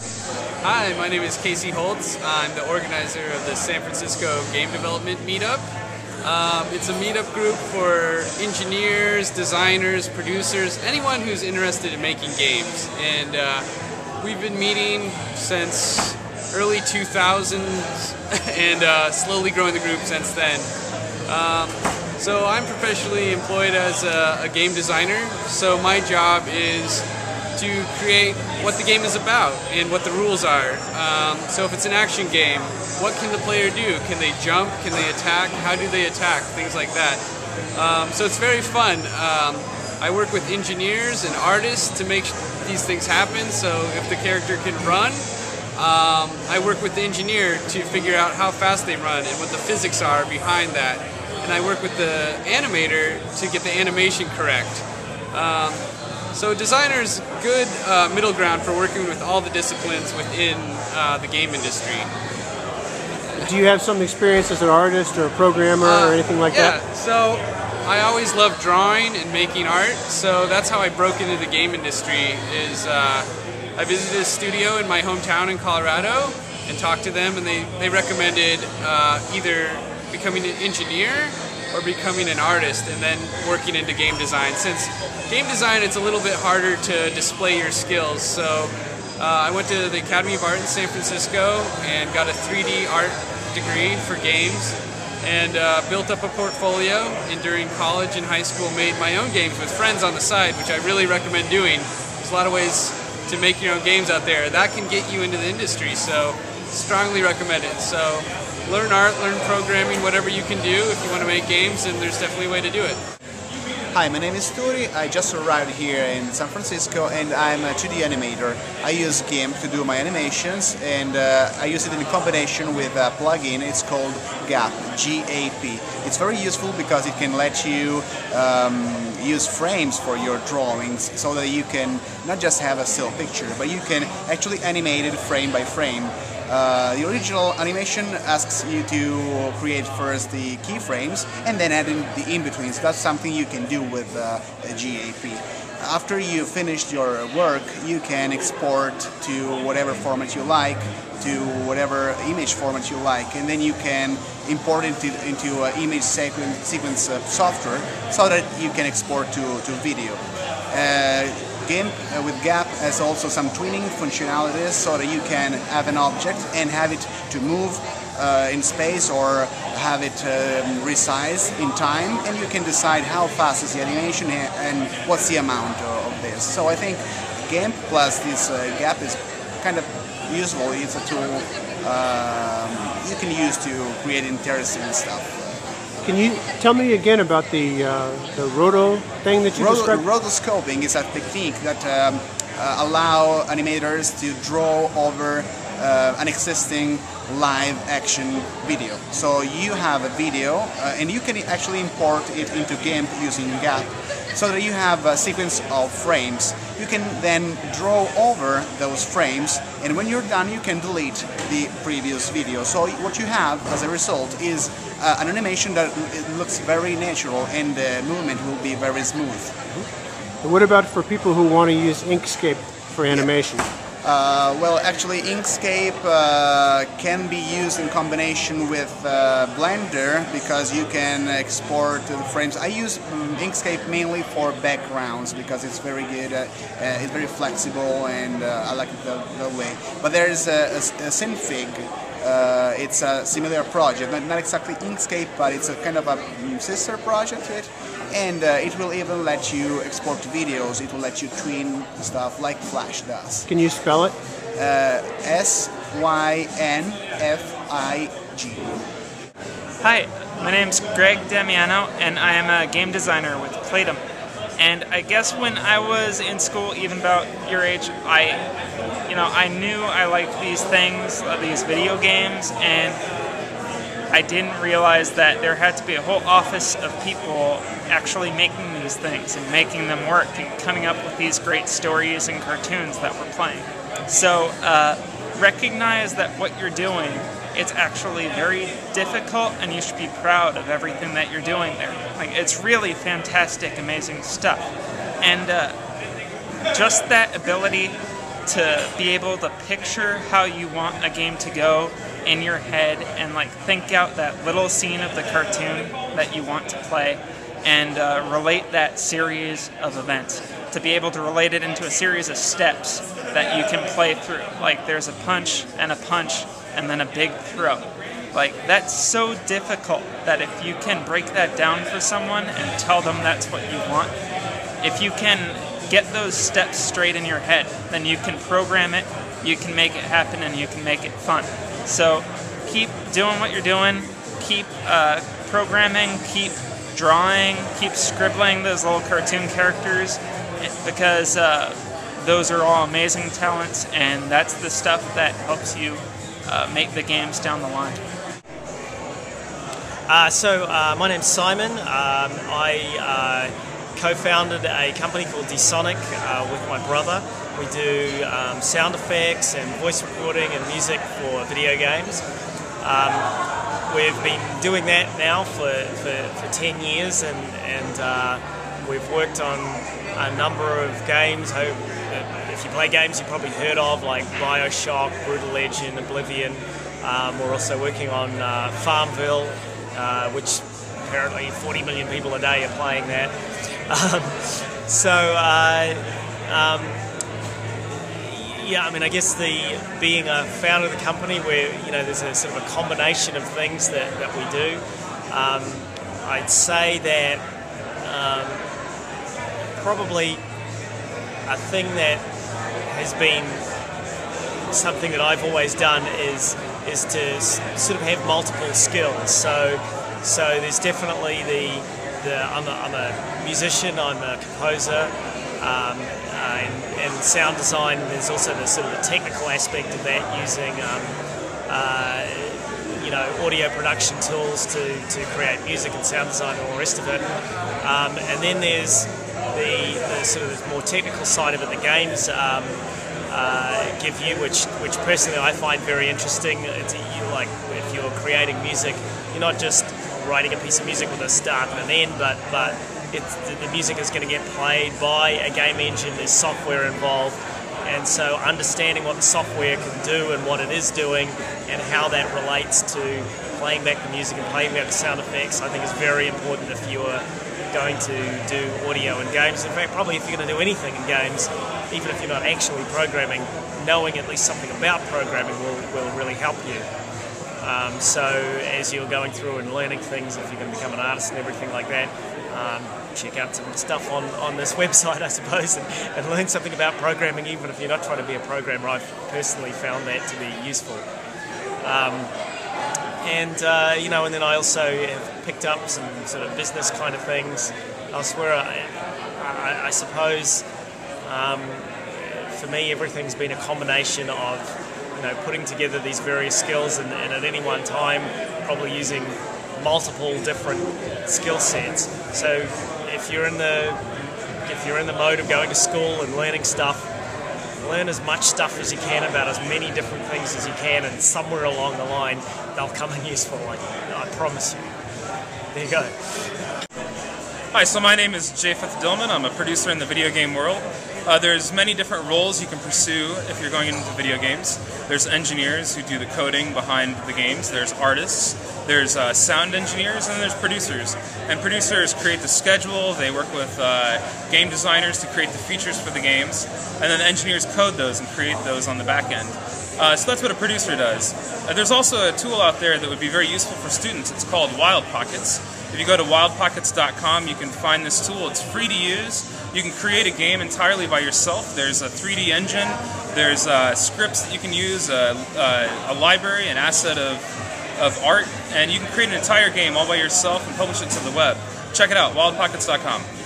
Hi, my name is Casey Holtz. I'm the organizer of the San Francisco Game Development Meetup. Um, it's a meetup group for engineers, designers, producers, anyone who's interested in making games. And uh, we've been meeting since early 2000s and uh, slowly growing the group since then. Um, so I'm professionally employed as a, a game designer. So my job is to create what the game is about and what the rules are. Um, so if it's an action game, what can the player do? Can they jump? Can they attack? How do they attack? Things like that. Um, so it's very fun. Um, I work with engineers and artists to make these things happen. So if the character can run, um, I work with the engineer to figure out how fast they run and what the physics are behind that. And I work with the animator to get the animation correct. Um, so designer's good uh, middle ground for working with all the disciplines within uh, the game industry. Do you have some experience as an artist or a programmer uh, or anything like yeah, that? Yeah, so I always loved drawing and making art, so that's how I broke into the game industry is uh, I visited a studio in my hometown in Colorado and talked to them and they, they recommended uh, either becoming an engineer or becoming an artist and then working into game design. Since game design, it's a little bit harder to display your skills. So uh, I went to the Academy of Art in San Francisco and got a 3D art degree for games and uh, built up a portfolio and during college and high school made my own games with friends on the side which I really recommend doing. There's a lot of ways to make your own games out there. That can get you into the industry so strongly recommend it. So learn art, learn programming, whatever you can do if you want to make games, and there's definitely a way to do it. Hi, my name is Turi. I just arrived here in San Francisco and I'm a 2D animator. I use GIMP to do my animations and uh, I use it in combination with a plugin. It's called GAP, G-A-P. It's very useful because it can let you um, use frames for your drawings so that you can not just have a still picture, but you can actually animate it frame by frame. Uh, the original animation asks you to create first the keyframes and then add in the in-betweens. That's something you can do with uh, GAP. After you finished your work, you can export to whatever format you like, to whatever image format you like, and then you can import it into, into uh, image sequence, sequence uh, software so that you can export to, to video. Uh, GIMP uh, with GAP has also some tweening functionalities so that you can have an object and have it to move uh, in space or have it um, resize in time and you can decide how fast is the animation and what's the amount of this. So I think GIMP plus this uh, GAP is kind of useful. It's a tool um, you can use to create interesting stuff. Can you tell me again about the uh, the roto thing that you roto, described? Rotoscoping is a technique that um, uh, allow animators to draw over uh, an existing live action video. So you have a video uh, and you can actually import it into GIMP using GAP so that you have a sequence of frames. You can then draw over those frames and when you're done you can delete the previous video. So what you have as a result is uh, an animation that looks very natural and the movement will be very smooth. And what about for people who want to use Inkscape for animation? Yeah. Uh, well, actually, Inkscape uh, can be used in combination with uh, Blender because you can export the frames. I use um, Inkscape mainly for backgrounds because it's very good, uh, uh, it's very flexible, and uh, I like it that, that, way. But there is a, a, a Synfig uh, it's a similar project, not, not, exactly Inkscape, but it's a kind of a sister project to it. And uh, it will even let you export videos, it will let you tween stuff like Flash does. Can you spell it? Uh, S Y N F I G. Hi, my name's Greg Damiano, and I am a game designer with Playdom. And I guess when I was in school, even about your age, I, you know, I knew I liked these things, uh, these video games, and I didn't realize that there had to be a whole office of people actually making these things and making them work and coming up with these great stories and cartoons that we're playing. So uh, recognize that what you're doing it's actually very difficult and you should be proud of everything that you're doing there. Like it's really fantastic, amazing stuff. And uh, just that ability to be able to picture how you want a game to go in your head and like think out that little scene of the cartoon that you want to play and uh, relate that series of events to be able to relate it into a series of steps that you can play through like there's a punch and a punch and then a big throw like that's so difficult that if you can break that down for someone and tell them that's what you want if you can get those steps straight in your head then you can program it you can make it happen and you can make it fun. So keep doing what you're doing keep uh, programming keep drawing keep scribbling those little cartoon characters because uh, those are all amazing talents and that's the stuff that helps you uh, make the games down the line Uh, so, uh, my name's Simon. Um, I uh, co founded a company called Dsonic uh, with my brother. We do um, sound effects and voice recording and music for video games. Um, we've been doing that now for, for, for 10 years and, and we've worked on a number of games. If you play games you've probably heard of, like Bioshock, Brutal Legend, Oblivion. Um, we're also working on uh, Farmville, uh, which apparently 40 million people a day are playing that. Um, so, uh, um, yeah, I mean, I guess the being a founder of the company, where you know there's a sort of a combination of things that, that we do. Um, I'd say that um, probably a thing that has been something that I've always done is is to sort of have multiple skills. So so there's definitely the the I'm a, I'm a musician, I'm a composer, um, and, and sound design. There's also the sort of the technical aspect of that using. Um, uh, you know, audio production tools to, to create music and sound design and all the rest of it. Um, and then there's the, the sort of more technical side of it, the games um, uh, give you, which which personally I find very interesting. It's you like if you're creating music, you're not just writing a piece of music with a start and an end, but but the, the music is going to get played by a game engine. There's software involved. And so, understanding what the software can do and what it is doing, and how that relates to playing back the music and playing back the sound effects, I think is very important if you are going to do audio in games. In fact, probably if you're going to do anything in games, even if you're not actually programming, knowing at least something about programming will, will really help you. Um, so, as you're going through and learning things, if you're going to become an artist and everything like that, um, check out some stuff on, on this website, I suppose, and, and learn something about programming, even if you're not trying to be a programmer. I've personally found that to be useful. Um, and, uh, you know, and then I also have picked up some sort of business kind of things elsewhere. I, I, I suppose um, for me, everything's been a combination of you know putting together these various skills, and, and at any one time, probably using multiple different skill sets. So if you're in the if you're in the mode of going to school and learning stuff, learn as much stuff as you can about as many different things as you can, and somewhere along the line, they'll come in useful. Like I promise you. There you go. Hi, so my name is Japheth Dillman. I'm a producer in the video game world. Uh, there's many different roles you can pursue if you're going into video games. There's engineers who do the coding behind the games. There's artists. There's uh, sound engineers, and there's producers. And producers create the schedule. They work with uh, game designers to create the features for the games, and then the engineers code those and create those on the back end. Uh, so that's what a producer does. Uh, there's also a tool out there that would be very useful for students. It's called Wild Pockets. If you go to wildpockets.com, you can find this tool. It's free to use. You can create a game entirely by yourself. There's a 3D engine. There's uh, scripts that you can use, a, a, a library, an asset of, of art, and you can create an entire game all by yourself and publish it to the web. Check it out, wildpockets.com.